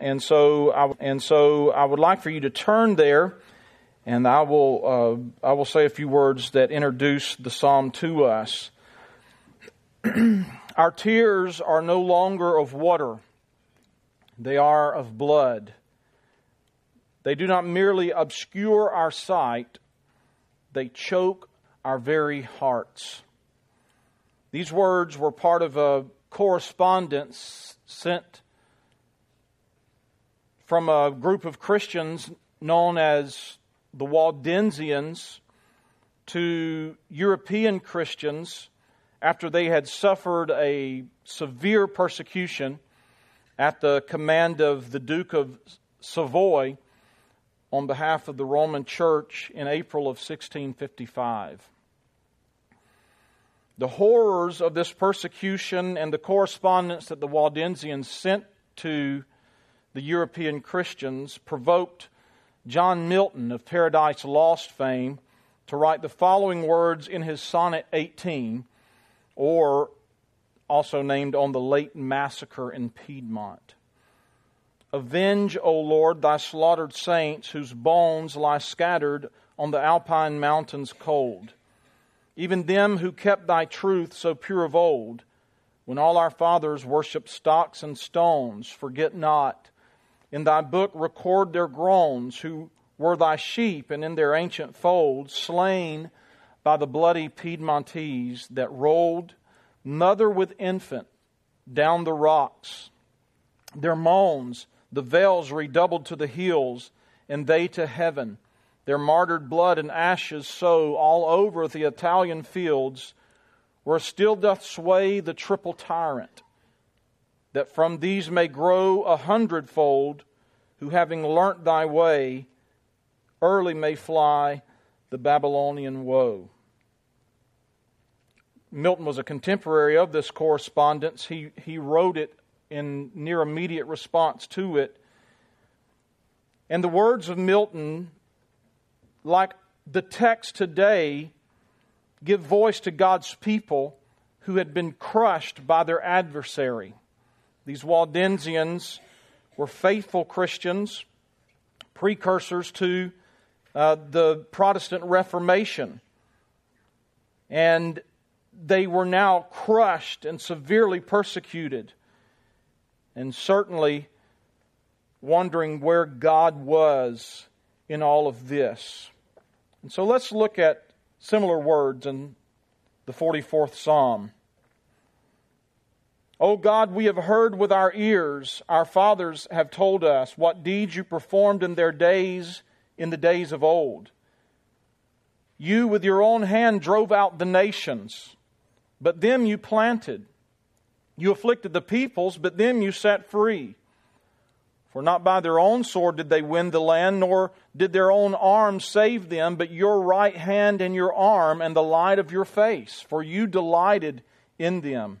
And so, I, and so I would like for you to turn there, and I will, uh, I will say a few words that introduce the psalm to us. Our tears are no longer of water, they are of blood. They do not merely obscure our sight, they choke our very hearts. These words were part of a correspondence sent from a group of Christians known as the Waldensians to European Christians after they had suffered a severe persecution at the command of the Duke of Savoy on behalf of the Roman Church in April of 1655. The horrors of this persecution and the correspondence that the Waldensians sent to the European Christians provoked John Milton of Paradise Lost fame to write the following words in his Sonnet 18, or also named on the late Massacre in Piedmont. Avenge, O Lord, thy slaughtered saints whose bones lie scattered on the alpine mountains cold. Even them who kept thy truth so pure of old, when all our fathers worshipped stocks and stones, forget not in thy book record their groans, who were thy sheep, and in their ancient fold, slain by the bloody Piedmontese that rolled, mother with infant, down the rocks. Their moans, the vales redoubled to the hills, and they to heaven. Their martyred blood and ashes sow all over the Italian fields, where still doth sway the triple tyrant that from these may grow a hundredfold, who having learnt thy way, early may fly the Babylonian woe. Milton was a contemporary of this correspondence. He, he wrote it in near immediate response to it. And the words of Milton, like the text today, give voice to God's people who had been crushed by their adversary. These Waldensians were faithful Christians, precursors to uh, the Protestant Reformation. And they were now crushed and severely persecuted, and certainly wondering where God was in all of this. And so let's look at similar words in the 44th Psalm. O God, we have heard with our ears, our fathers have told us what deeds you performed in their days, in the days of old. You with your own hand drove out the nations, but them you planted. You afflicted the peoples, but them you set free. For not by their own sword did they win the land, nor did their own arm save them, but your right hand and your arm and the light of your face, for you delighted in them.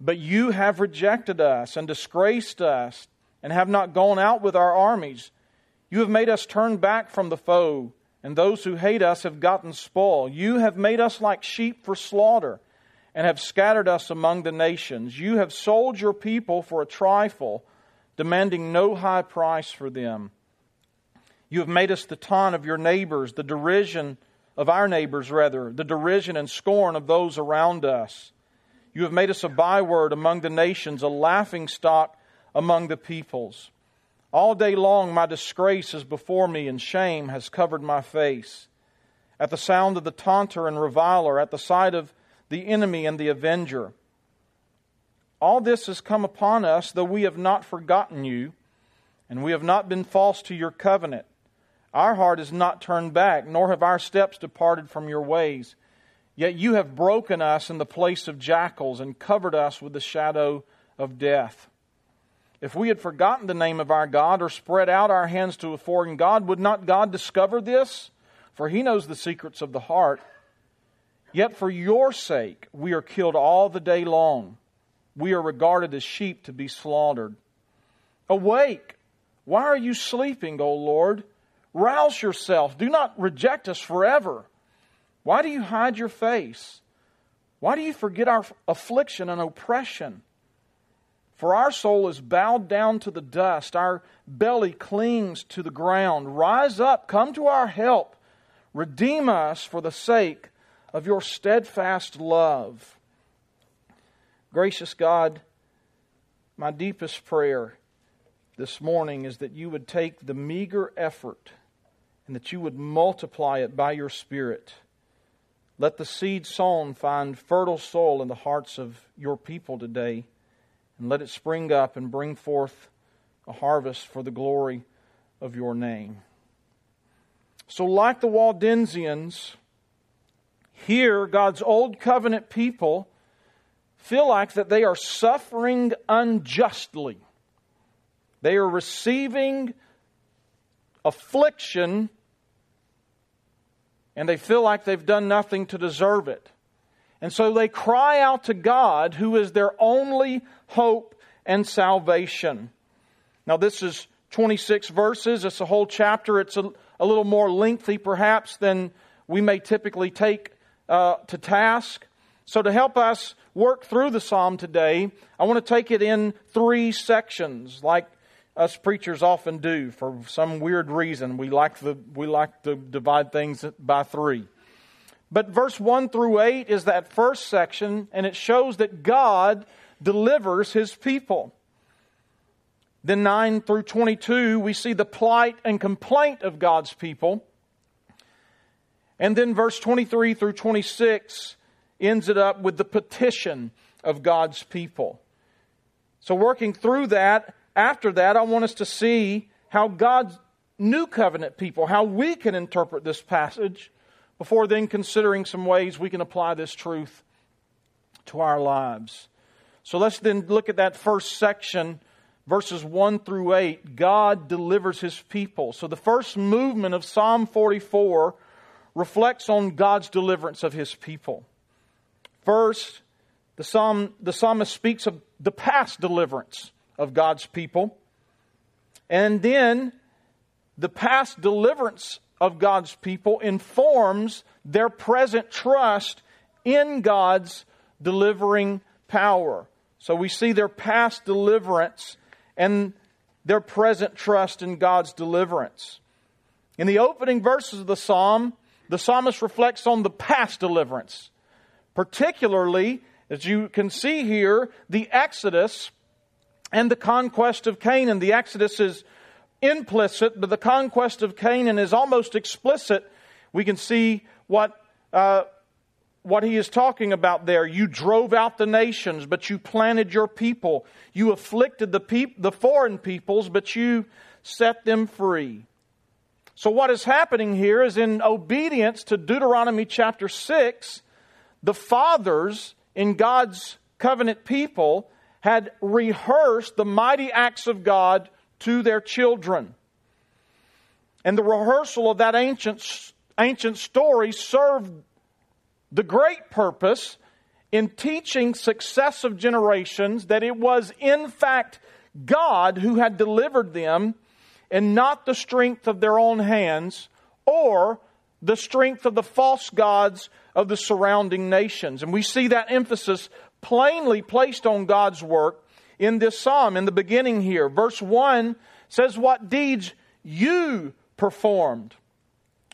But you have rejected us and disgraced us and have not gone out with our armies. You have made us turn back from the foe, and those who hate us have gotten spoil. You have made us like sheep for slaughter and have scattered us among the nations. You have sold your people for a trifle, demanding no high price for them. You have made us the taunt of your neighbors, the derision of our neighbors, rather, the derision and scorn of those around us. You have made us a byword among the nations, a laughing stock among the peoples. All day long my disgrace is before me, and shame has covered my face. At the sound of the taunter and reviler, at the sight of the enemy and the avenger. All this has come upon us, though we have not forgotten you, and we have not been false to your covenant. Our heart is not turned back, nor have our steps departed from your ways. Yet you have broken us in the place of jackals and covered us with the shadow of death. If we had forgotten the name of our God or spread out our hands to a foreign God, would not God discover this? For he knows the secrets of the heart. Yet for your sake we are killed all the day long. We are regarded as sheep to be slaughtered. Awake! Why are you sleeping, O Lord? Rouse yourself. Do not reject us forever. Why do you hide your face? Why do you forget our affliction and oppression? For our soul is bowed down to the dust, our belly clings to the ground. Rise up, come to our help, redeem us for the sake of your steadfast love. Gracious God, my deepest prayer this morning is that you would take the meager effort and that you would multiply it by your Spirit. Let the seed sown find fertile soil in the hearts of your people today, and let it spring up and bring forth a harvest for the glory of your name. So, like the Waldensians, here God's old covenant people feel like that they are suffering unjustly. They are receiving affliction and they feel like they've done nothing to deserve it. And so they cry out to God, who is their only hope and salvation. Now, this is 26 verses. It's a whole chapter. It's a, a little more lengthy, perhaps, than we may typically take uh, to task. So, to help us work through the psalm today, I want to take it in three sections, like us preachers often do for some weird reason. We like, the, we like to divide things by three. But verse 1 through 8 is that first section, and it shows that God delivers his people. Then 9 through 22, we see the plight and complaint of God's people. And then verse 23 through 26 ends it up with the petition of God's people. So, working through that, after that, I want us to see how God's new covenant people, how we can interpret this passage before then considering some ways we can apply this truth to our lives. So let's then look at that first section, verses 1 through 8. God delivers his people. So the first movement of Psalm 44 reflects on God's deliverance of his people. First, the, psalm, the psalmist speaks of the past deliverance of God's people. And then the past deliverance of God's people informs their present trust in God's delivering power. So we see their past deliverance and their present trust in God's deliverance. In the opening verses of the psalm, the psalmist reflects on the past deliverance, particularly, as you can see here, the Exodus and the conquest of Canaan. The Exodus is implicit, but the conquest of Canaan is almost explicit. We can see what, uh, what he is talking about there. You drove out the nations, but you planted your people. You afflicted the, peop- the foreign peoples, but you set them free. So, what is happening here is in obedience to Deuteronomy chapter 6, the fathers in God's covenant people had rehearsed the mighty acts of God to their children. And the rehearsal of that ancient, ancient story served the great purpose in teaching successive generations that it was, in fact, God who had delivered them and not the strength of their own hands or the strength of the false gods of the surrounding nations. And we see that emphasis plainly placed on God's work in this psalm in the beginning here. Verse 1 says, What deeds you performed.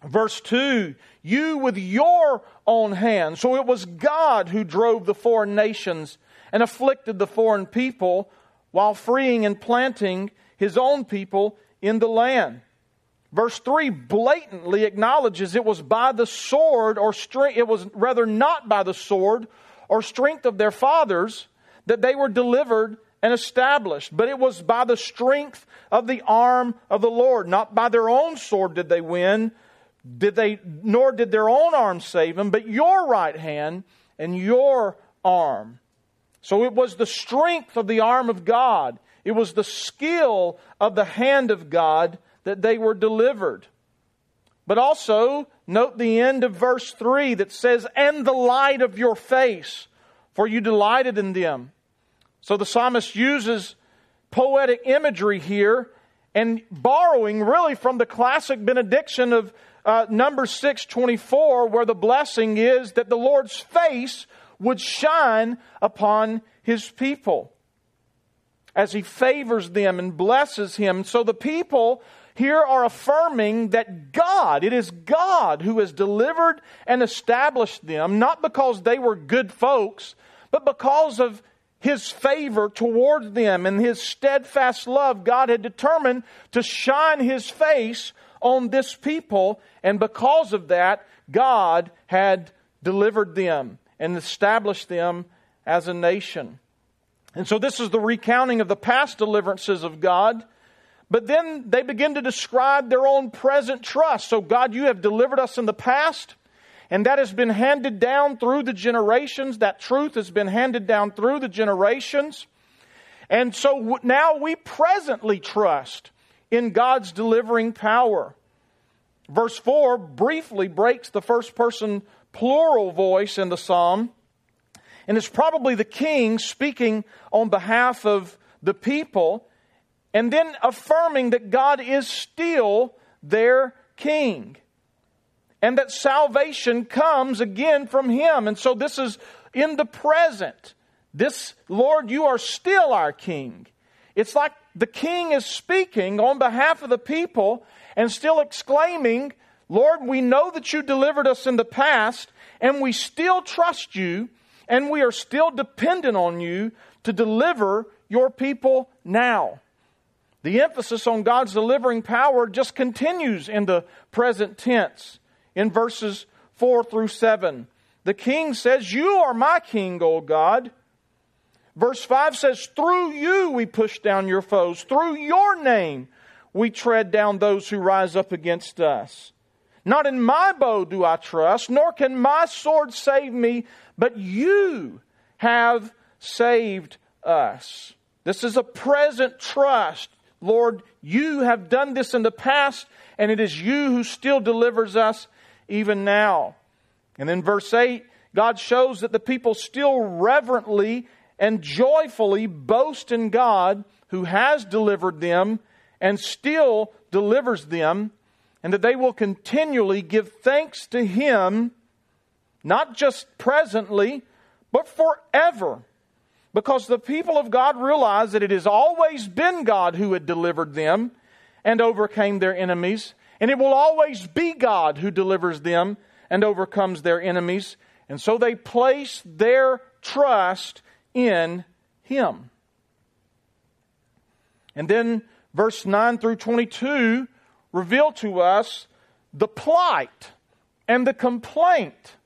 Verse 2, you with your own hands. So it was God who drove the foreign nations and afflicted the foreign people while freeing and planting his own people in the land. Verse 3 blatantly acknowledges it was by the sword or strength, it was rather not by the sword or strength of their fathers that they were delivered and established. But it was by the strength of the arm of the Lord. Not by their own sword did they win, did they, nor did their own arm save them, but your right hand and your arm. So it was the strength of the arm of God. It was the skill of the hand of God that they were delivered. But also, note the end of verse 3 that says, And the light of your face, for you delighted in them. So the psalmist uses poetic imagery here and borrowing really from the classic benediction of uh, number 624, where the blessing is that the Lord's face would shine upon his people as he favors them and blesses him. So the people here are affirming that God, it is God who has delivered and established them, not because they were good folks, but because of his favor towards them and his steadfast love. God had determined to shine his face on this people, and because of that, God had delivered them and established them as a nation. And so this is the recounting of the past deliverances of God. But then they begin to describe their own present trust. So, God, you have delivered us in the past, and that has been handed down through the generations. That truth has been handed down through the generations. And so now we presently trust in God's delivering power. Verse 4 briefly breaks the first person plural voice in the psalm and it's probably the king speaking on behalf of the people and then affirming that God is still their king and that salvation comes again from him. And so this is in the present. This, Lord, you are still our king. It's like the king is speaking on behalf of the people and still exclaiming, Lord, we know that you delivered us in the past and we still trust you and we are still dependent on you to deliver your people now. The emphasis on God's delivering power just continues in the present tense in verses 4 through 7. The king says, You are my king, O God. Verse 5 says, Through you we push down your foes. Through your name we tread down those who rise up against us. Not in my bow do I trust, nor can my sword save me, but you have saved us. This is a present trust. Lord, you have done this in the past, and it is you who still delivers us even now. And then verse 8, God shows that the people still reverently and joyfully boast in God who has delivered them and still delivers them, and that they will continually give thanks to Him not just presently, but forever. Because the people of God realize that it has always been God who had delivered them and overcame their enemies, and it will always be God who delivers them and overcomes their enemies. And so they place their trust in Him. And then verse 9 through 22 reveal to us the plight and the complaint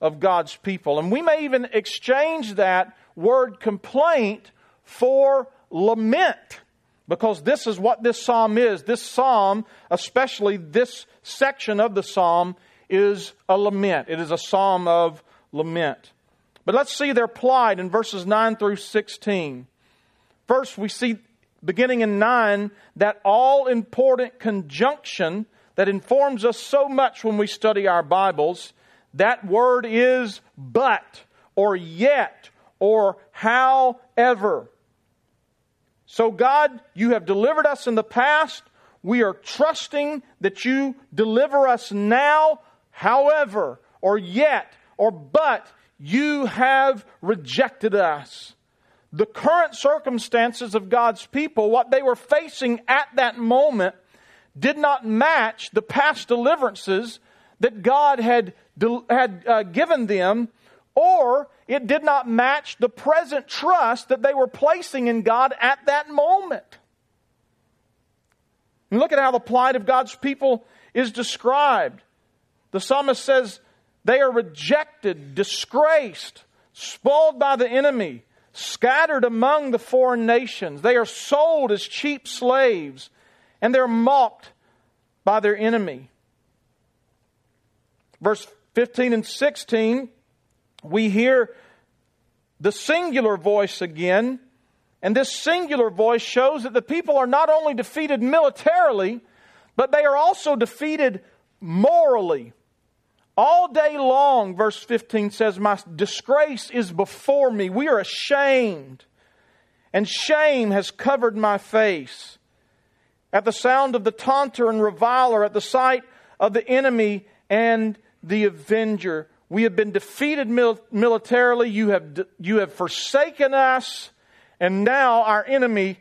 of God's people. And we may even exchange that word complaint for lament because this is what this psalm is. This psalm, especially this section of the psalm, is a lament. It is a psalm of lament. But let's see their plight in verses 9 through 16. First, we see beginning in 9 that all important conjunction that informs us so much when we study our Bibles that word is but, or yet, or however. So, God, you have delivered us in the past. We are trusting that you deliver us now. However, or yet, or but, you have rejected us. The current circumstances of God's people, what they were facing at that moment, did not match the past deliverances that God had had uh, given them, or it did not match the present trust that they were placing in God at that moment. And look at how the plight of God's people is described. The psalmist says, They are rejected, disgraced, spoiled by the enemy, scattered among the foreign nations. They are sold as cheap slaves, and they're mocked by their enemy. Verse 15 and 16, we hear the singular voice again, And this singular voice shows that the people are not only defeated militarily, but they are also defeated morally. All day long, verse 15 says, My disgrace is before me. We are ashamed, and shame has covered my face. At the sound of the taunter and reviler, at the sight of the enemy and the avenger, we have been defeated mil- militarily. You have, you have forsaken us, and now our enemy,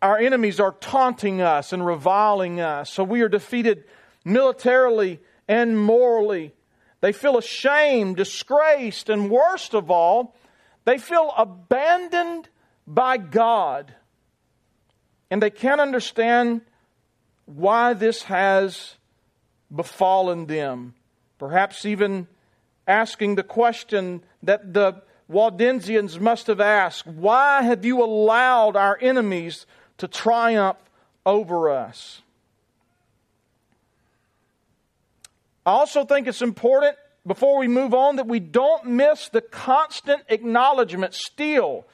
our enemies are taunting us and reviling us. So we are defeated militarily and morally. They feel ashamed, disgraced, and worst of all, they feel abandoned by God. And they can't understand why this has befallen them. Perhaps even asking the question that the Waldensians must have asked Why have you allowed our enemies to triumph over us? I also think it's important before we move on that we don't miss the constant acknowledgement, still,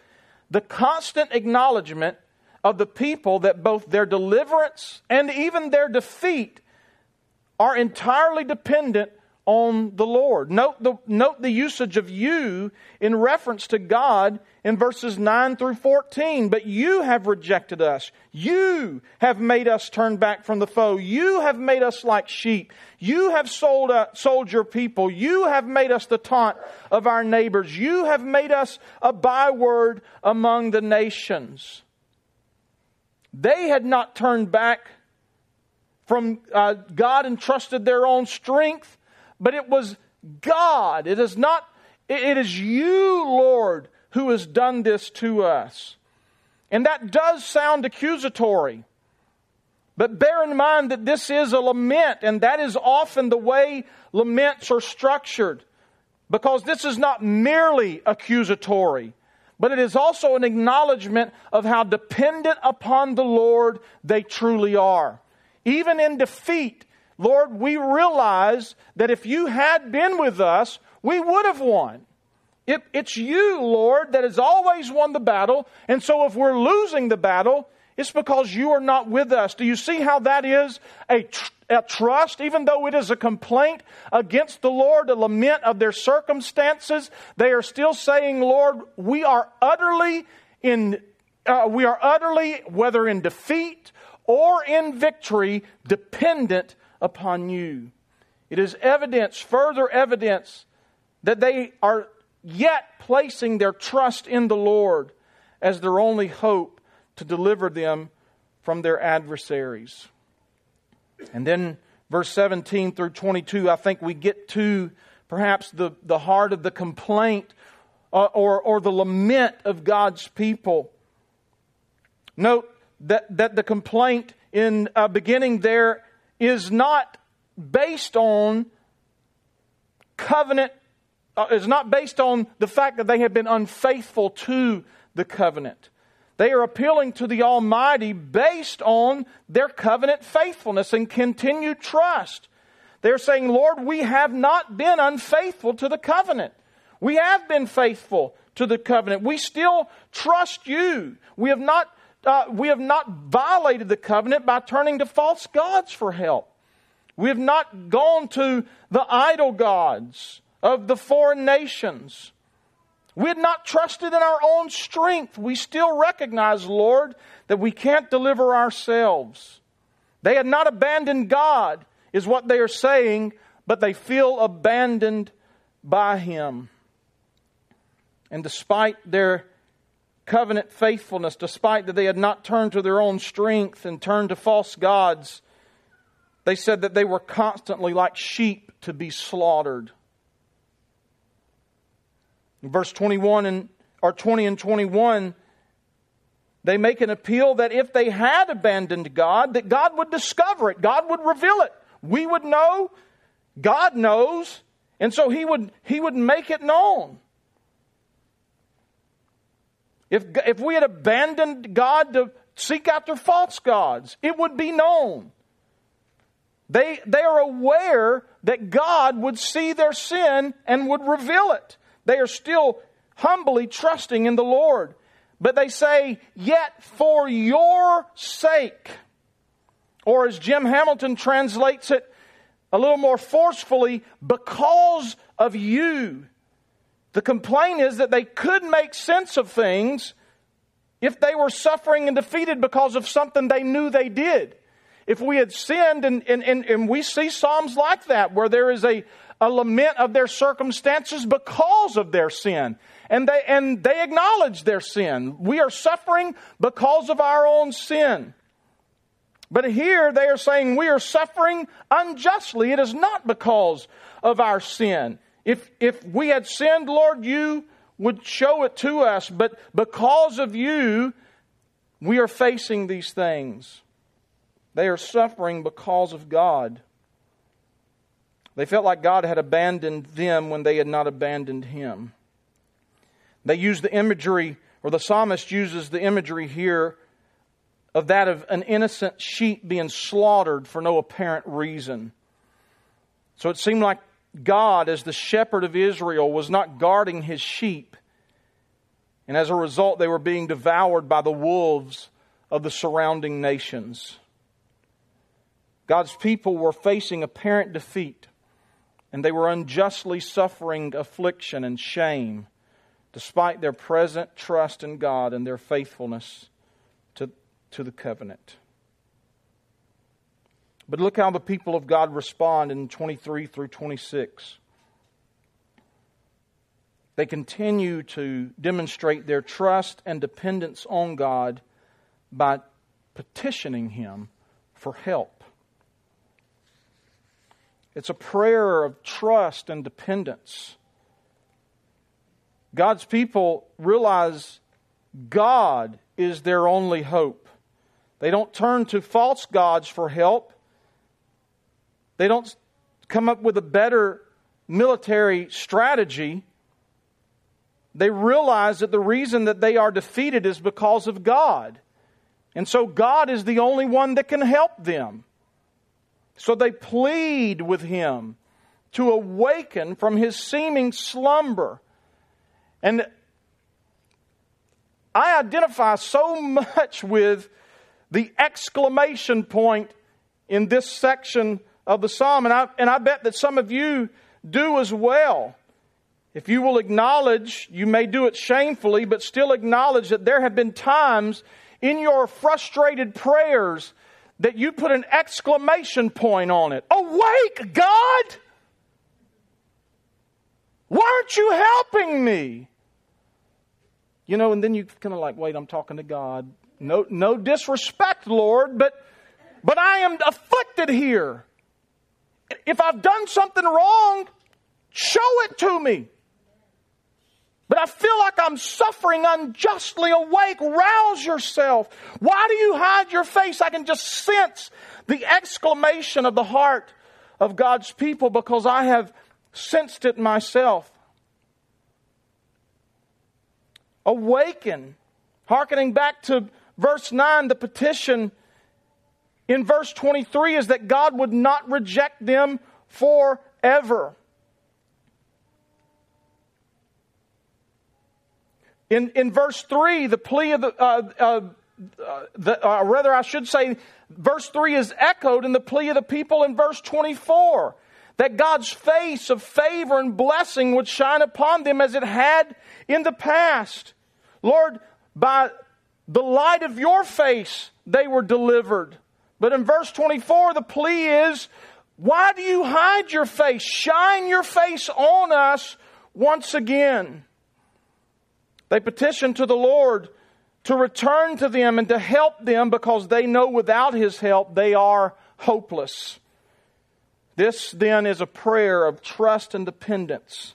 the constant acknowledgement of the people that both their deliverance and even their defeat are entirely dependent on the Lord. Note the, note the usage of you in reference to God in verses 9 through 14. But you have rejected us. You have made us turn back from the foe. You have made us like sheep. You have sold, uh, sold your people. You have made us the taunt of our neighbors. You have made us a byword among the nations. They had not turned back from uh, God and trusted their own strength but it was God. It is not, it is you, Lord, who has done this to us. And that does sound accusatory. But bear in mind that this is a lament, and that is often the way laments are structured. Because this is not merely accusatory, but it is also an acknowledgement of how dependent upon the Lord they truly are. Even in defeat, Lord, we realize that if you had been with us, we would have won. It, it's you, Lord, that has always won the battle. And so if we're losing the battle, it's because you are not with us. Do you see how that is a, tr- a trust? Even though it is a complaint against the Lord, a lament of their circumstances, they are still saying, Lord, we are utterly in, uh, we are utterly, whether in defeat or in victory, dependent upon you. It is evidence, further evidence, that they are yet placing their trust in the Lord as their only hope to deliver them from their adversaries. And then verse 17 through 22, I think we get to perhaps the, the heart of the complaint uh, or, or the lament of God's people. Note that, that the complaint in uh, beginning there is not based on covenant, uh, is not based on the fact that they have been unfaithful to the covenant. They are appealing to the Almighty based on their covenant faithfulness and continued trust. They're saying, Lord, we have not been unfaithful to the covenant. We have been faithful to the covenant. We still trust you. We have not, uh, we have not violated the covenant by turning to false gods for help. We have not gone to the idol gods of the foreign nations. We had not trusted in our own strength. We still recognize, Lord, that we can't deliver ourselves. They had not abandoned God, is what they are saying, but they feel abandoned by Him. And despite their covenant faithfulness, despite that they had not turned to their own strength and turned to false gods, they said that they were constantly like sheep to be slaughtered. In verse 21 and or 20 and 21 they make an appeal that if they had abandoned God that God would discover it God would reveal it. We would know. God knows. And so he would he would make it known if if we had abandoned God to seek after false gods it would be known they, they are aware that God would see their sin and would reveal it. They are still humbly trusting in the Lord. But they say, yet for your sake. Or as Jim Hamilton translates it a little more forcefully, because of you. The complaint is that they could make sense of things if they were suffering and defeated because of something they knew they did. If we had sinned, and, and, and, and we see Psalms like that, where there is a, a lament of their circumstances because of their sin. And they, and they acknowledge their sin. We are suffering because of our own sin. But here they are saying we are suffering unjustly. It is not because of our sin. If, if we had sinned, Lord, you would show it to us. But because of you, we are facing these things. They are suffering because of God. They felt like God had abandoned them when they had not abandoned Him. They use the imagery, or the psalmist uses the imagery here of that of an innocent sheep being slaughtered for no apparent reason. So it seemed like God, as the shepherd of Israel, was not guarding his sheep. And as a result, they were being devoured by the wolves of the surrounding nations. God's people were facing apparent defeat, and they were unjustly suffering affliction and shame, despite their present trust in God and their faithfulness to, to the covenant. But look how the people of God respond in 23 through 26. They continue to demonstrate their trust and dependence on God by petitioning Him for help. It's a prayer of trust and dependence. God's people realize God is their only hope. They don't turn to false gods for help. They don't come up with a better military strategy. They realize that the reason that they are defeated is because of God. And so God is the only one that can help them. So they plead with him to awaken from his seeming slumber. And I identify so much with the exclamation point in this section of the psalm, and I, and I bet that some of you do as well. If you will acknowledge, you may do it shamefully, but still acknowledge that there have been times in your frustrated prayers that you put an exclamation point on it. Awake, God! Why aren't you helping me? You know, and then you kind of like, wait, I'm talking to God. No, no disrespect, Lord, but, but I am afflicted here. If I've done something wrong, show it to me. But I feel like I'm suffering unjustly. Awake, rouse yourself. Why do you hide your face? I can just sense the exclamation of the heart of God's people because I have sensed it myself. Awaken. Harkening back to verse 9, the petition in verse 23 is that God would not reject them forever. In, in verse 3, the plea of the, uh, uh, uh, the uh, rather, I should say, verse 3 is echoed in the plea of the people in verse 24 that God's face of favor and blessing would shine upon them as it had in the past. Lord, by the light of your face, they were delivered. But in verse 24, the plea is, why do you hide your face? Shine your face on us once again. They petition to the Lord to return to them and to help them because they know without His help they are hopeless. This then is a prayer of trust and dependence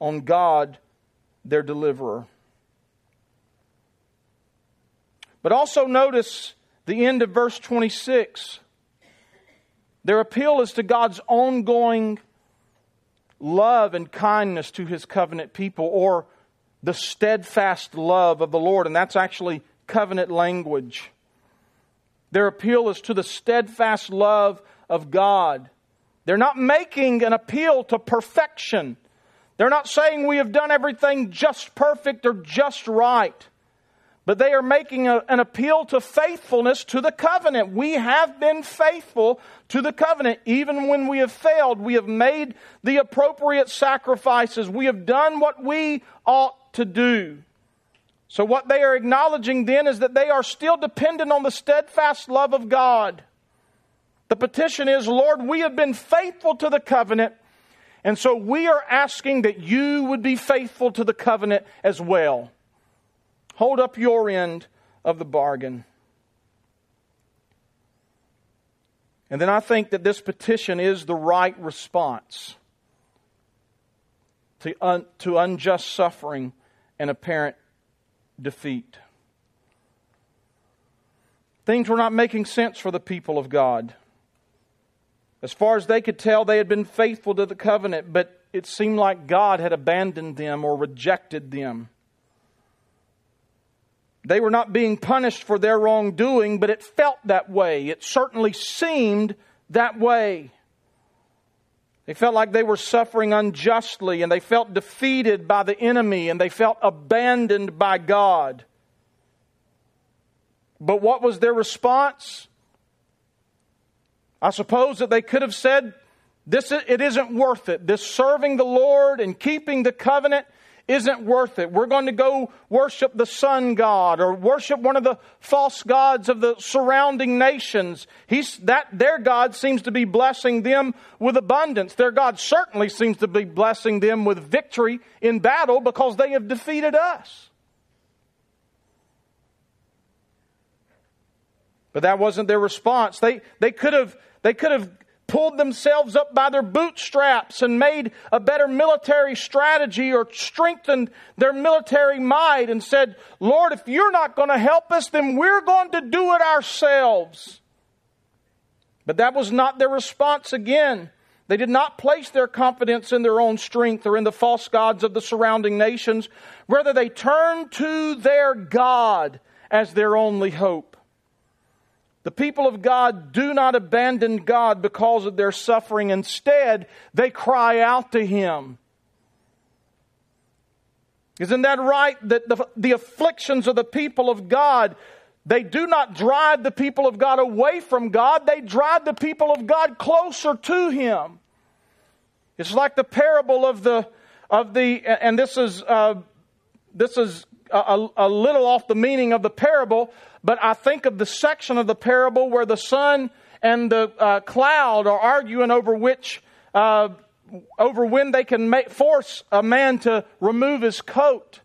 on God, their deliverer. But also notice the end of verse 26. Their appeal is to God's ongoing love and kindness to his covenant people, or the steadfast love of the Lord, and that's actually covenant language. Their appeal is to the steadfast love of God. They're not making an appeal to perfection. They're not saying we have done everything just perfect or just right. But they are making a, an appeal to faithfulness to the covenant. We have been faithful to the covenant. Even when we have failed, we have made the appropriate sacrifices. We have done what we ought to do. So, what they are acknowledging then is that they are still dependent on the steadfast love of God. The petition is, Lord, we have been faithful to the covenant, and so we are asking that you would be faithful to the covenant as well. Hold up your end of the bargain. And then I think that this petition is the right response to, un, to unjust suffering and apparent defeat. Things were not making sense for the people of God. As far as they could tell, they had been faithful to the covenant, but it seemed like God had abandoned them or rejected them. They were not being punished for their wrongdoing, but it felt that way. It certainly seemed that way. They felt like they were suffering unjustly, and they felt defeated by the enemy, and they felt abandoned by God. But what was their response? I suppose that they could have said, this, it isn't worth it. This serving the Lord and keeping the covenant isn't worth it. We're going to go worship the sun god or worship one of the false gods of the surrounding nations. He's, that, their God seems to be blessing them with abundance. Their God certainly seems to be blessing them with victory in battle because they have defeated us. But that wasn't their response. They, they could have they could have pulled themselves up by their bootstraps and made a better military strategy or strengthened their military might and said, Lord, if you're not going to help us, then we're going to do it ourselves. But that was not their response again. They did not place their confidence in their own strength or in the false gods of the surrounding nations. Rather, they turned to their God as their only hope. The people of God do not abandon God because of their suffering. Instead, they cry out to Him. Isn't that right? That the, the afflictions of the people of God, they do not drive the people of God away from God, they drive the people of God closer to Him. It's like the parable of the, of the and this is, uh, this is a, a little off the meaning of the parable, but I think of the section of the parable where the sun and the uh, cloud are arguing over which, uh, over when they can make, force a man to remove his coat.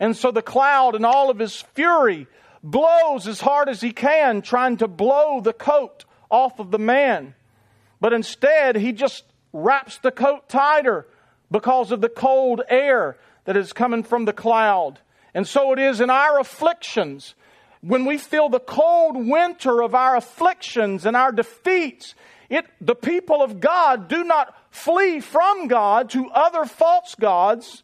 And so the cloud, in all of his fury, blows as hard as he can, trying to blow the coat off of the man. But instead, he just wraps the coat tighter because of the cold air that is coming from the cloud. And so it is in our afflictions. When we feel the cold winter of our afflictions and our defeats, it, the people of God do not flee from God to other false gods.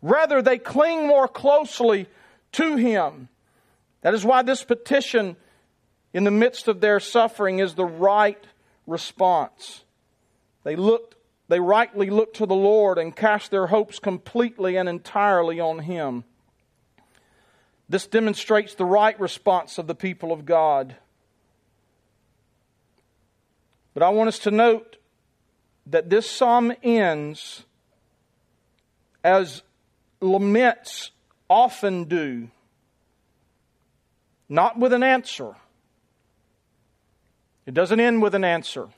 Rather, they cling more closely to Him. That is why this petition, in the midst of their suffering, is the right response. They looked, they rightly looked to the Lord and cast their hopes completely and entirely on Him. This demonstrates the right response of the people of God. But I want us to note that this psalm ends as laments often do, not with an answer. It doesn't end with an answer.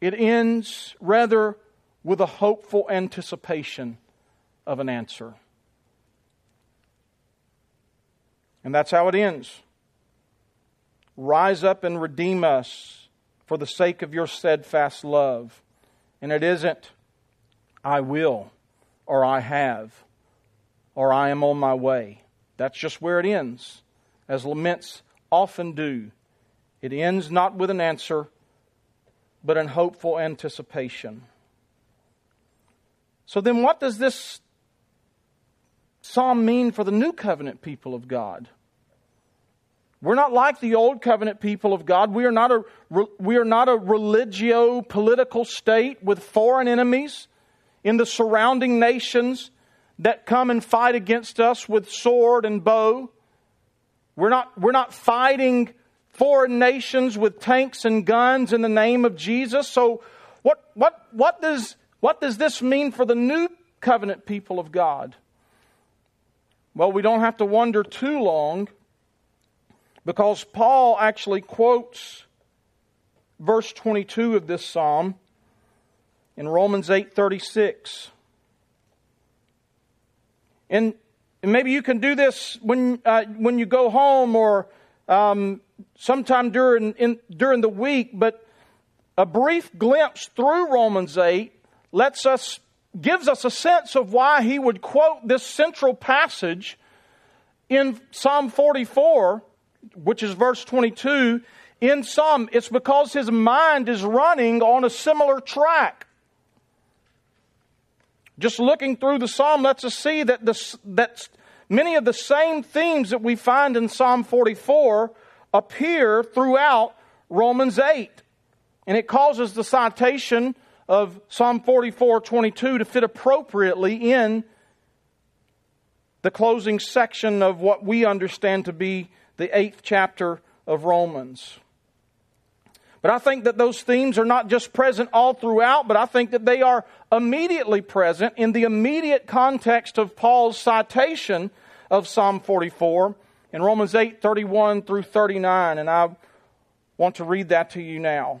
It ends rather with a hopeful anticipation of an answer. And that's how it ends. Rise up and redeem us for the sake of your steadfast love. And it isn't, I will, or I have, or I am on my way. That's just where it ends, as laments often do. It ends not with an answer, but in hopeful anticipation. So then, what does this psalm mean for the new covenant people of God? We're not like the old covenant people of God. We are not a, we are not a religio political state with foreign enemies in the surrounding nations that come and fight against us with sword and bow. We're not, we're not fighting foreign nations with tanks and guns in the name of Jesus. So, what, what, what, does, what does this mean for the new covenant people of God? Well, we don't have to wonder too long because Paul actually quotes verse 22 of this psalm in Romans 8:36. And, maybe you can do this when uh, when you go home or um, sometime during in, during the week. But a brief glimpse through Romans 8 lets us gives us a sense of why he would quote this central passage in Psalm 44, which is verse 22. In sum, it's because his mind is running on a similar track. Just looking through the psalm lets us see that, the, that many of the same themes that we find in Psalm 44 appear throughout Romans 8. And it causes the citation of Psalm 44 22 to fit appropriately in the closing section of what we understand to be the eighth chapter of Romans. But I think that those themes are not just present all throughout, but I think that they are immediately present in the immediate context of Paul's citation of Psalm 44 in Romans 8 31 through 39. And I want to read that to you now.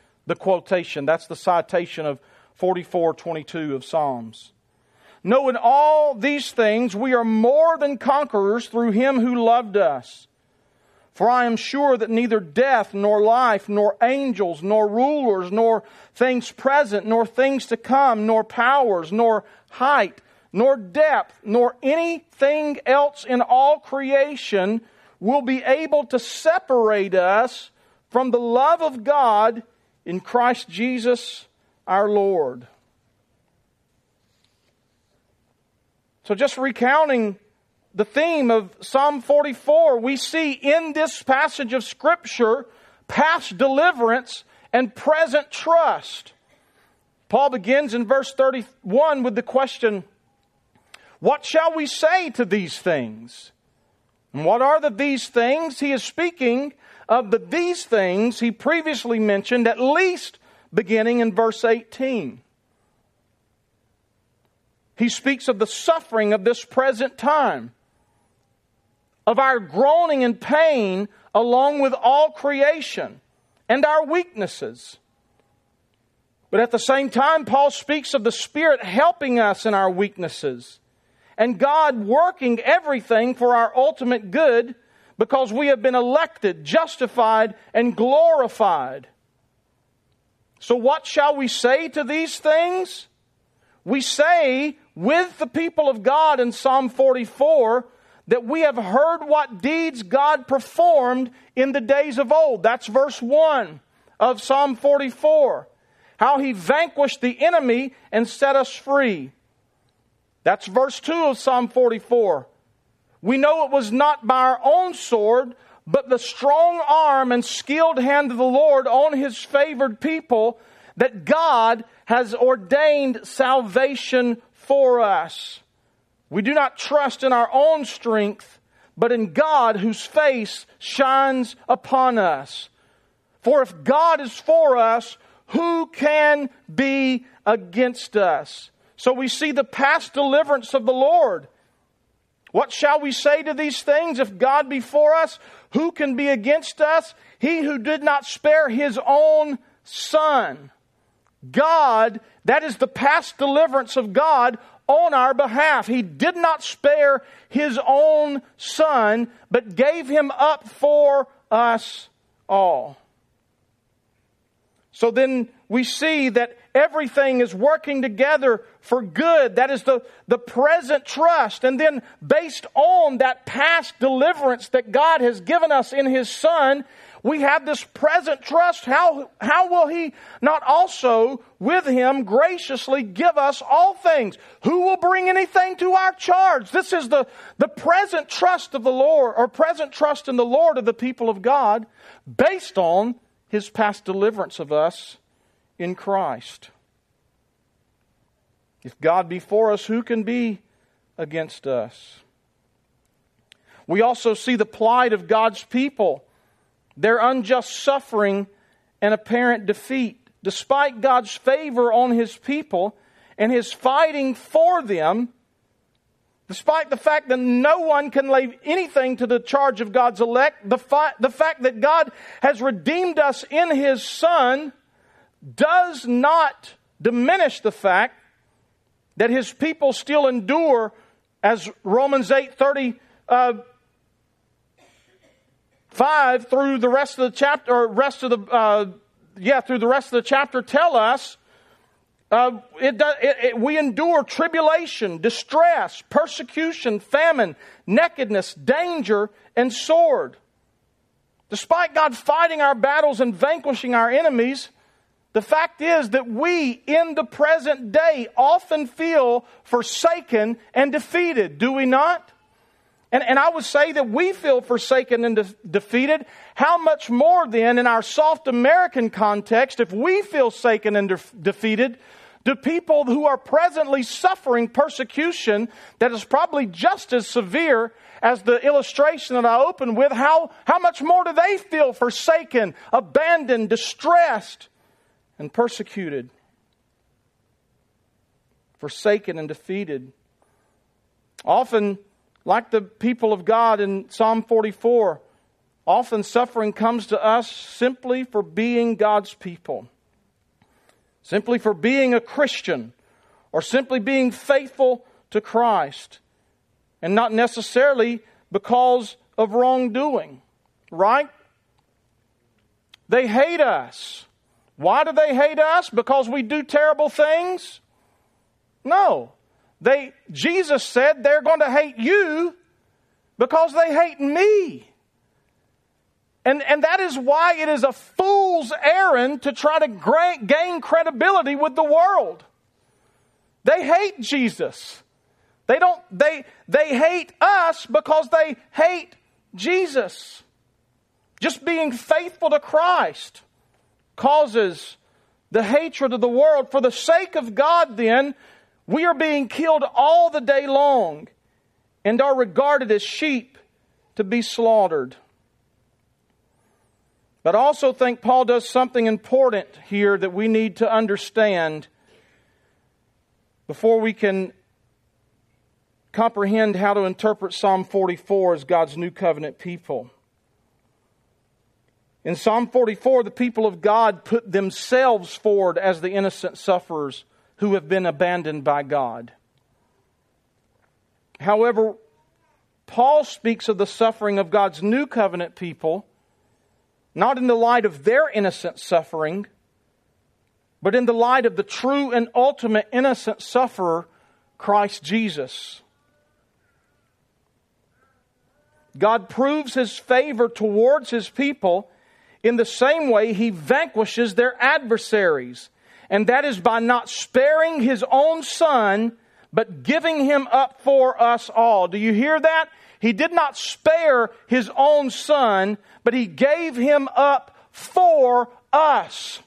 the quotation. That's the citation of 4422 of Psalms. Knowing all these things, we are more than conquerors through him who loved us. For I am sure that neither death, nor life, nor angels, nor rulers, nor things present, nor things to come, nor powers, nor height, nor depth, nor anything else in all creation will be able to separate us from the love of God in Christ Jesus our Lord. So, just recounting the theme of Psalm 44, we see in this passage of Scripture past deliverance and present trust. Paul begins in verse 31 with the question, What shall we say to these things? And what are the these things? He is speaking of the these things he previously mentioned, at least beginning in verse 18. He speaks of the suffering of this present time of our groaning and pain along with all creation and our weaknesses. But at the same time, Paul speaks of the Spirit helping us in our weaknesses and God working everything for our ultimate good because we have been elected, justified, and glorified. So, what shall we say to these things? We say with the people of God in Psalm 44 that we have heard what deeds God performed in the days of old. That's verse 1 of Psalm 44. How he vanquished the enemy and set us free. That's verse 2 of Psalm 44. We know it was not by our own sword, but the strong arm and skilled hand of the Lord on his favored people that God has ordained salvation for us. We do not trust in our own strength, but in God whose face shines upon us. For if God is for us, who can be against us? So we see the past deliverance of the Lord. What shall we say to these things? If God be for us, who can be against us? He who did not spare his own son. God, that is the past deliverance of God on our behalf. He did not spare his own son, but gave him up for us all. So then we see that everything is working together for good. That is the, the present trust. And then based on that past deliverance that God has given us in His Son, we have this present trust. How, how will He not also with Him graciously give us all things? Who will bring anything to our charge? This is the, the present trust of the Lord, or present trust in the Lord of the people of God, based on His past deliverance of us in Christ. If God be for us, who can be against us? We also see the plight of God's people, their unjust suffering and apparent defeat. Despite God's favor on his people and his fighting for them, despite the fact that no one can lay anything to the charge of God's elect, the, fi- the fact that God has redeemed us in his Son does not diminish the fact that his people still endure, as Romans 8 30, uh, 5 through the rest of the chapter, or rest of the, uh, yeah, through the rest of the chapter tell us, uh, it, it, it, we endure tribulation, distress, persecution, famine, nakedness, danger, and sword. Despite God fighting our battles and vanquishing our enemies, the fact is that we in the present day often feel forsaken and defeated, do we not? And, and I would say that we feel forsaken and de- defeated. How much more then in our soft American context, if we feel forsaken and de- defeated, do people who are presently suffering persecution that is probably just as severe as the illustration that I opened with, how, how much more do they feel forsaken, abandoned, distressed? And persecuted, forsaken and defeated. Often, like the people of God in Psalm 44, often suffering comes to us simply for being God's people, simply for being a Christian, or simply being faithful to Christ, and not necessarily because of wrongdoing, right? They hate us. Why do they hate us? Because we do terrible things? No. They, Jesus said they're going to hate you because they hate me. And, and that is why it is a fool's errand to try to gain credibility with the world. They hate Jesus. They don't, they, they hate us because they hate Jesus. Just being faithful to Christ causes the hatred of the world. For the sake of God, then, we are being killed all the day long and are regarded as sheep to be slaughtered. But I also think Paul does something important here that we need to understand before we can comprehend how to interpret Psalm 44 as God's new covenant people. In Psalm 44, the people of God put themselves forward as the innocent sufferers who have been abandoned by God. However, Paul speaks of the suffering of God's new covenant people, not in the light of their innocent suffering, but in the light of the true and ultimate innocent sufferer, Christ Jesus. God proves his favor towards his people in the same way, he vanquishes their adversaries, and that is by not sparing his own son, but giving him up for us all. Do you hear that? He did not spare his own son, but he gave him up for us.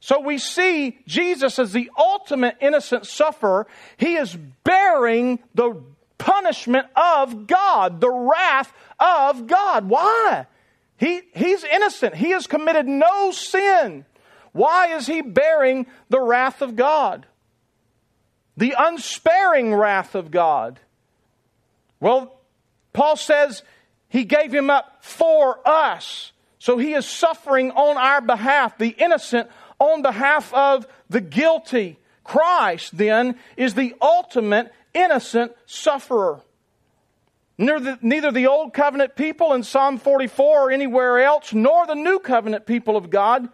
So we see Jesus as the ultimate innocent sufferer. He is bearing the punishment of God, the wrath of God. Why? He, he's innocent. He has committed no sin. Why is he bearing the wrath of God? The unsparing wrath of God. Well, Paul says he gave him up for us. So he is suffering on our behalf, the innocent on behalf of the guilty. Christ, then, is the ultimate innocent sufferer. Neither, neither the Old Covenant people in Psalm 44 or anywhere else, nor the New Covenant people of God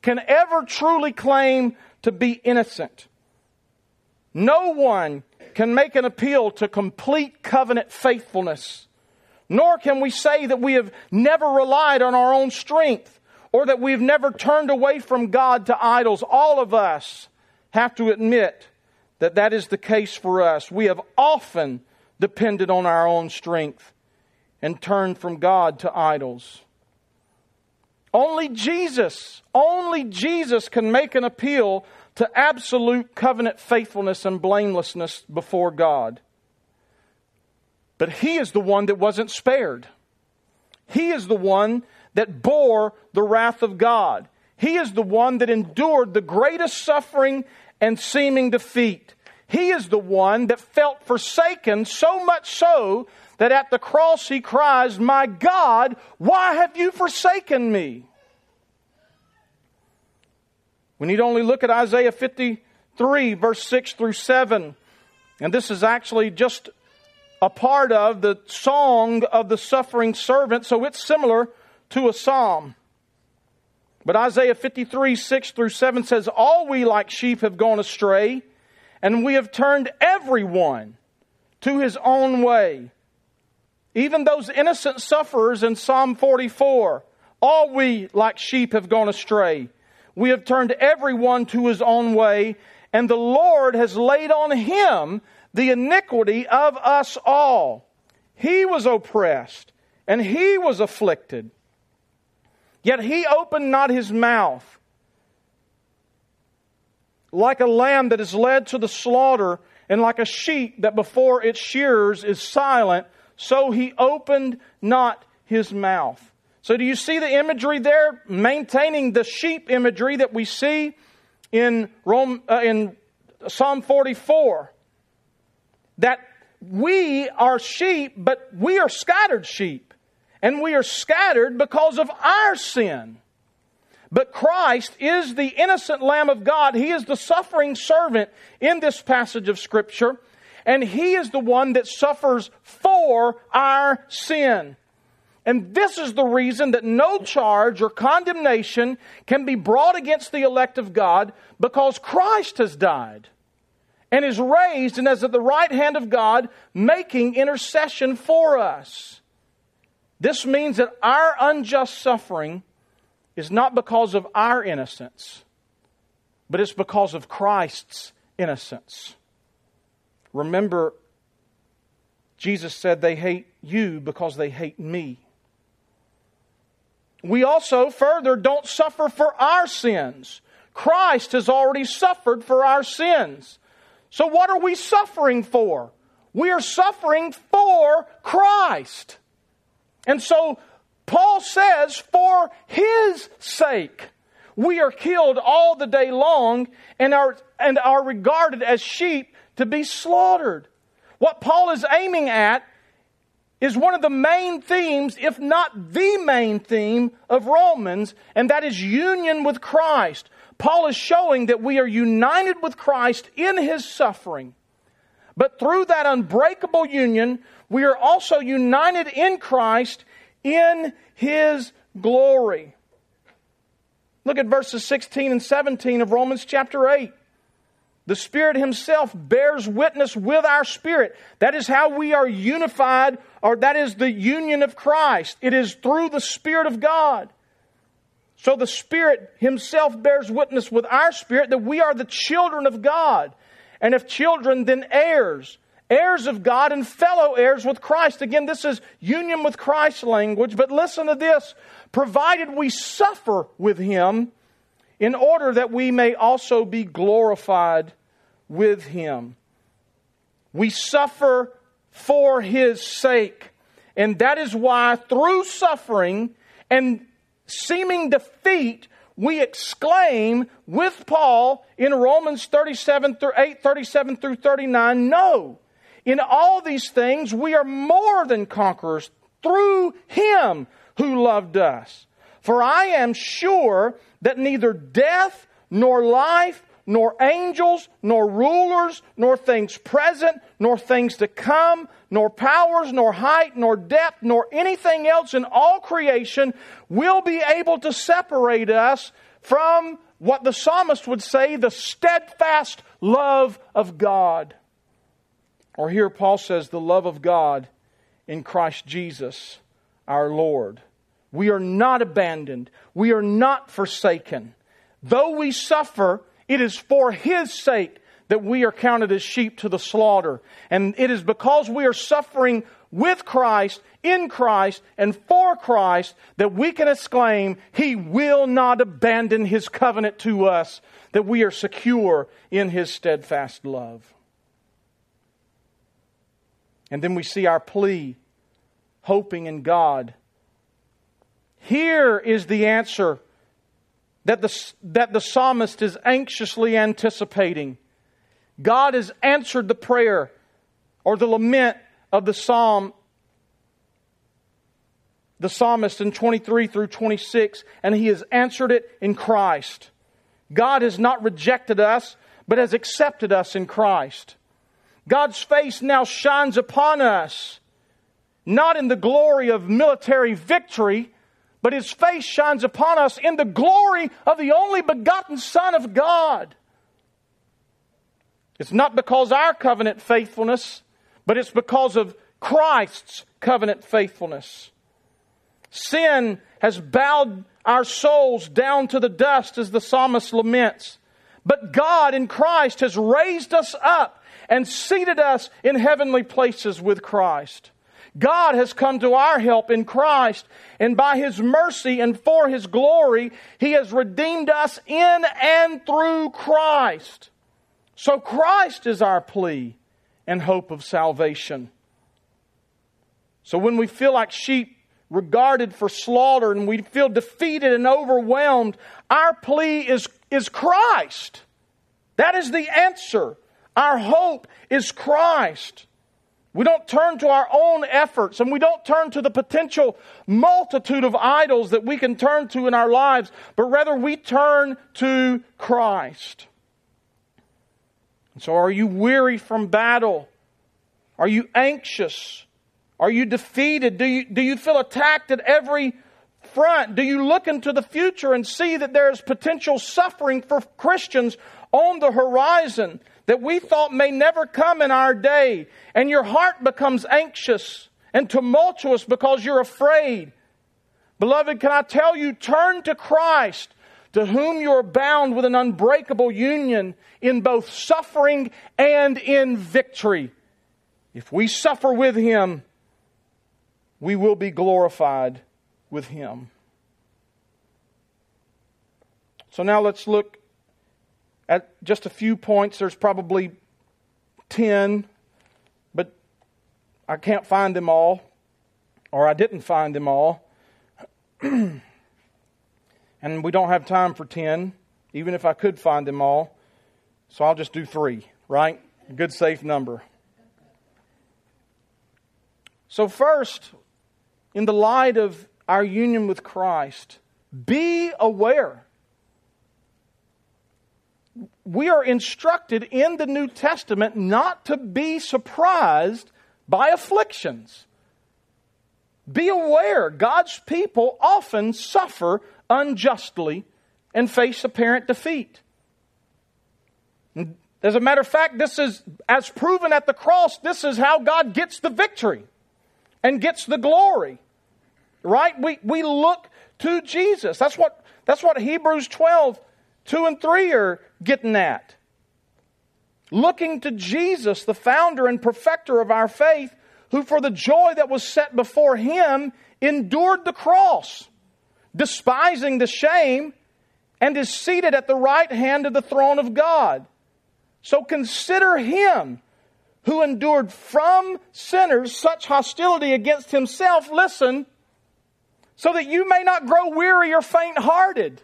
can ever truly claim to be innocent. No one can make an appeal to complete covenant faithfulness, nor can we say that we have never relied on our own strength or that we've never turned away from God to idols. All of us have to admit that that is the case for us. We have often depended on our own strength and turned from God to idols. Only Jesus, only Jesus can make an appeal to absolute covenant faithfulness and blamelessness before God. But He is the one that wasn't spared. He is the one that bore the wrath of God. He is the one that endured the greatest suffering and seeming defeat. He is the one that felt forsaken so much so that at the cross he cries, My God, why have you forsaken me? We need only look at Isaiah 53, verse 6 through 7. And this is actually just a part of the song of the suffering servant, so it's similar to a psalm. But Isaiah 53, 6 through 7 says, All we like sheep have gone astray and we have turned everyone to his own way. Even those innocent sufferers in Psalm 44, all we like sheep have gone astray. We have turned everyone to his own way, and the Lord has laid on him the iniquity of us all. He was oppressed, and he was afflicted. Yet he opened not his mouth like a lamb that is led to the slaughter, and like a sheep that before its shearers is silent, so he opened not his mouth. So, do you see the imagery there? Maintaining the sheep imagery that we see in, Rome, uh, in Psalm 44. That we are sheep, but we are scattered sheep. And we are scattered because of our sin. But Christ is the innocent Lamb of God. He is the suffering servant in this passage of Scripture. And He is the one that suffers for our sin. And this is the reason that no charge or condemnation can be brought against the elect of God because Christ has died and is raised and is at the right hand of God making intercession for us. This means that our unjust suffering is not because of our innocence, but it's because of Christ's innocence. Remember, Jesus said they hate you because they hate me. We also further don't suffer for our sins. Christ has already suffered for our sins. So, what are we suffering for? We are suffering for Christ. And so, Paul says, for his sake, we are killed all the day long and are, and are regarded as sheep to be slaughtered. What Paul is aiming at is one of the main themes, if not the main theme of Romans, and that is union with Christ. Paul is showing that we are united with Christ in his suffering. But through that unbreakable union, we are also united in Christ in his glory. Look at verses 16 and 17 of Romans chapter 8. The Spirit Himself bears witness with our spirit. That is how we are unified, or that is the union of Christ. It is through the Spirit of God. So the Spirit Himself bears witness with our spirit that we are the children of God. And if children, then heirs heirs of God and fellow heirs with Christ. Again, this is union with Christ language, but listen to this. Provided we suffer with him in order that we may also be glorified with him. We suffer for his sake. And that is why through suffering and seeming defeat, we exclaim with Paul in Romans 37 through 8, 37 through 39, no, In all these things, we are more than conquerors through Him who loved us. For I am sure that neither death, nor life, nor angels, nor rulers, nor things present, nor things to come, nor powers, nor height, nor depth, nor anything else in all creation will be able to separate us from what the psalmist would say the steadfast love of God. Or here Paul says, the love of God in Christ Jesus our Lord. We are not abandoned. We are not forsaken. Though we suffer, it is for His sake that we are counted as sheep to the slaughter. And it is because we are suffering with Christ, in Christ, and for Christ that we can exclaim, He will not abandon His covenant to us, that we are secure in His steadfast love. And then we see our plea, hoping in God. Here is the answer that the, that the psalmist is anxiously anticipating. God has answered the prayer or the lament of the psalm, the psalmist in 23 through 26, and he has answered it in Christ. God has not rejected us, but has accepted us in Christ. God's face now shines upon us, not in the glory of military victory, but His face shines upon us in the glory of the only begotten Son of God. It's not because our covenant faithfulness, but it's because of Christ's covenant faithfulness. Sin has bowed our souls down to the dust, as the psalmist laments. But God in Christ has raised us up and seated us in heavenly places with Christ. God has come to our help in Christ, and by His mercy and for His glory, He has redeemed us in and through Christ. So Christ is our plea and hope of salvation. So when we feel like sheep regarded for slaughter and we feel defeated and overwhelmed, our plea is, is Christ. That is the answer. Our hope is Christ. We don't turn to our own efforts and we don't turn to the potential multitude of idols that we can turn to in our lives, but rather we turn to Christ. And so, are you weary from battle? Are you anxious? Are you defeated? Do you, do you feel attacked at every front? Do you look into the future and see that there is potential suffering for Christians on the horizon? That we thought may never come in our day, and your heart becomes anxious and tumultuous because you're afraid. Beloved, can I tell you, turn to Christ, to whom you are bound with an unbreakable union in both suffering and in victory. If we suffer with Him, we will be glorified with Him. So now let's look at just a few points. There's probably 10, but I can't find them all, or I didn't find them all. and we don't have time for 10, even if I could find them all. So I'll just do three, right? A good, safe number. So, first, in the light of our union with Christ, be aware we are instructed in the New Testament not to be surprised by afflictions. Be aware, God's people often suffer unjustly and face apparent defeat. As a matter of fact, this is, as proven at the cross, this is how God gets the victory and gets the glory. Right? We, we look to Jesus. That's what, that's what Hebrews 12 2 and 3 are getting at. Looking to Jesus, the founder and perfecter of our faith, who for the joy that was set before him endured the cross, despising the shame, and is seated at the right hand of the throne of God. So consider him who endured from sinners such hostility against himself, listen, so that you may not grow weary or faint hearted.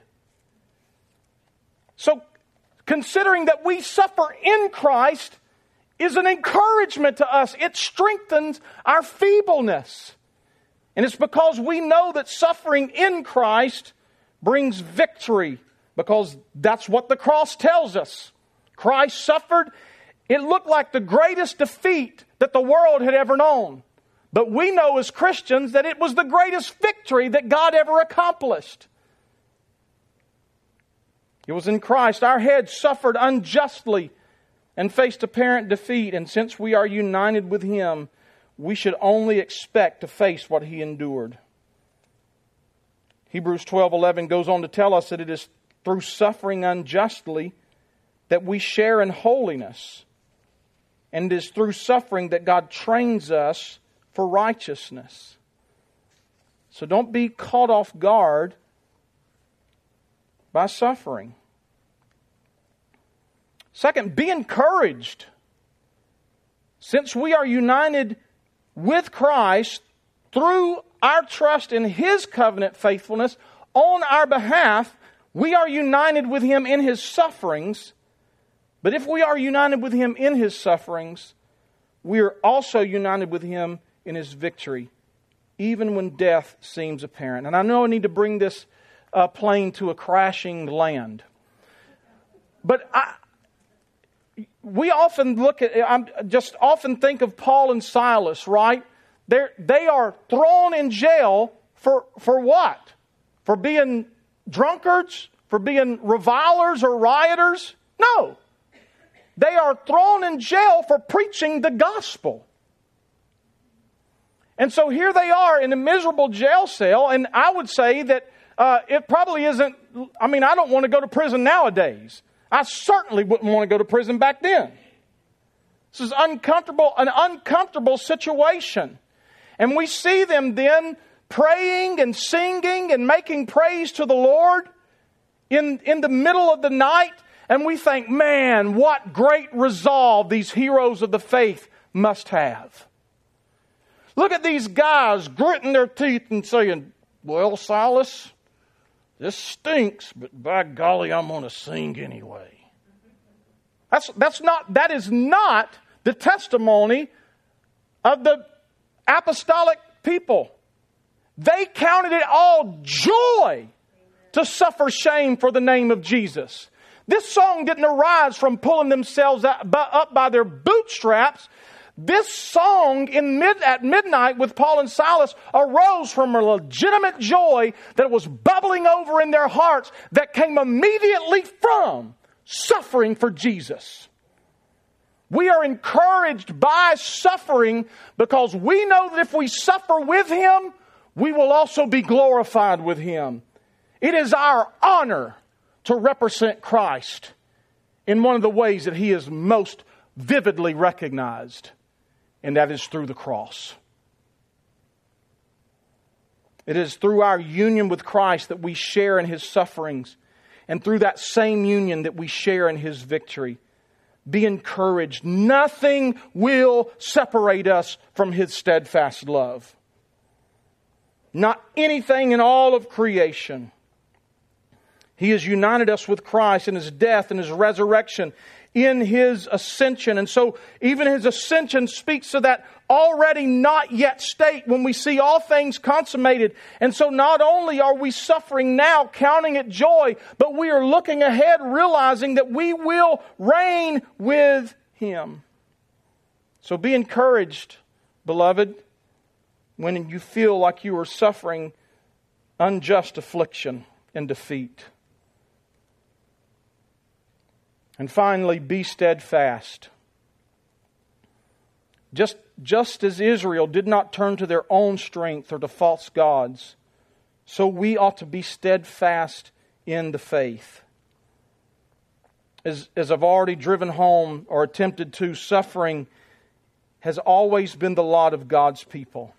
So, considering that we suffer in Christ, is an encouragement to us. It strengthens our feebleness. And it's because we know that suffering in Christ brings victory, because that's what the cross tells us. Christ suffered. It looked like the greatest defeat that the world had ever known. But we know as Christians that it was the greatest victory that God ever accomplished. It was in Christ. Our head suffered unjustly and faced apparent defeat, and since we are united with Him, we should only expect to face what He endured. Hebrews 12:11 goes on to tell us that it is through suffering unjustly that we share in holiness. And it is through suffering that God trains us for righteousness. So don't be caught off guard by suffering. Second, be encouraged. Since we are united with Christ through our trust in His covenant faithfulness on our behalf, we are united with Him in His sufferings. But if we are united with Him in His sufferings, we are also united with Him in his victory, even when death seems apparent. And I know I need to bring this uh, plane to a crashing land. But I, we often look at, I just often think of Paul and Silas, right? They're, they are thrown in jail for, for what? For being drunkards? For being revilers or rioters? No. They are thrown in jail for preaching the gospel. And so here they are in a miserable jail cell, and I would say that uh, it probably isn't. I mean, I don't want to go to prison nowadays. I certainly wouldn't want to go to prison back then. This is uncomfortable, an uncomfortable situation. And we see them then praying and singing and making praise to the Lord in, in the middle of the night. And we think, man, what great resolve these heroes of the faith must have. Look at these guys gritting their teeth and saying, Well, Silas, this stinks, but by golly, I'm going to sing anyway. That's, that's not, that is not the testimony of the apostolic people. They counted it all joy to suffer shame for the name of Jesus. This song didn't arise from pulling themselves up by their bootstraps. This song in mid, at midnight with Paul and Silas arose from a legitimate joy that was bubbling over in their hearts that came immediately from suffering for Jesus. We are encouraged by suffering because we know that if we suffer with Him, we will also be glorified with Him. It is our honor to represent Christ in one of the ways that He is most vividly recognized and that is through the cross. It is through our union with Christ that we share in his sufferings, and through that same union that we share in his victory. Be encouraged. Nothing will separate us from his steadfast love. Not anything in all of creation. He has united us with Christ in his death and his resurrection in his ascension. And so even his ascension speaks to that already not yet state when we see all things consummated. And so not only are we suffering now, counting it joy, but we are looking ahead, realizing that we will reign with him. So be encouraged, beloved, when you feel like you are suffering unjust affliction and defeat. And finally, be steadfast. Just, just as Israel did not turn to their own strength or to false gods, so we ought to be steadfast in the faith. As, as I've already driven home or attempted to, suffering has always been the lot of God's people.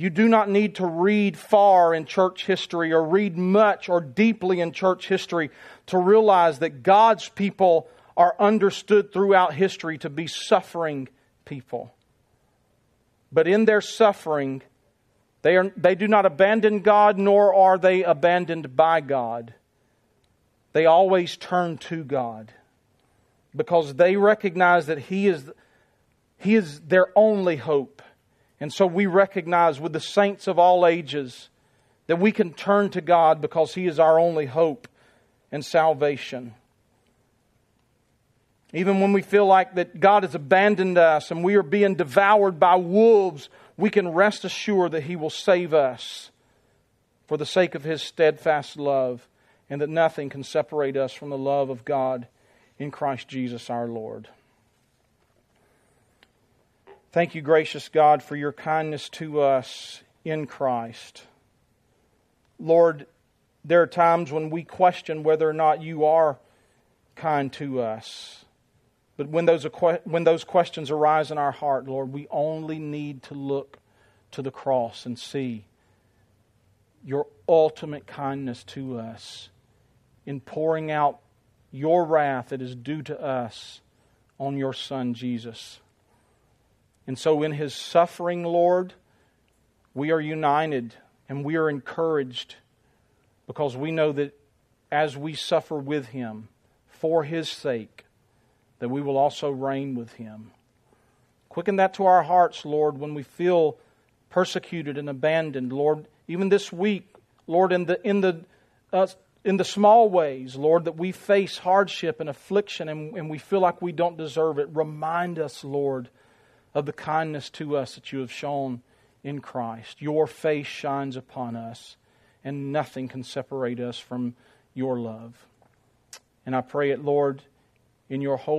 You do not need to read far in church history or read much or deeply in church history to realize that God's people are understood throughout history to be suffering people. But in their suffering, they, are, they do not abandon God, nor are they abandoned by God. They always turn to God. because they recognize that He is, he is their only hope. And so we recognize with the saints of all ages that we can turn to God because He is our only hope and salvation. Even when we feel like that God has abandoned us and we are being devoured by wolves, we can rest assured that He will save us for the sake of His steadfast love and that nothing can separate us from the love of God in Christ Jesus our Lord. Thank you, gracious God, for your kindness to us in Christ. Lord, there are times when we question whether or not you are kind to us. But when those, when those questions arise in our heart, Lord, we only need to look to the cross and see your ultimate kindness to us in pouring out your wrath that is due to us on your Son, Jesus. And so, in his suffering, Lord, we are united and we are encouraged because we know that as we suffer with him for his sake, that we will also reign with him. Quicken that to our hearts, Lord, when we feel persecuted and abandoned. Lord, even this week, Lord, in the, in the, uh, in the small ways, Lord, that we face hardship and affliction and, and we feel like we don't deserve it, remind us, Lord, of the kindness to us that you have shown in Christ. Your face shines upon us, and nothing can separate us from your love. And I pray it, Lord, in your holy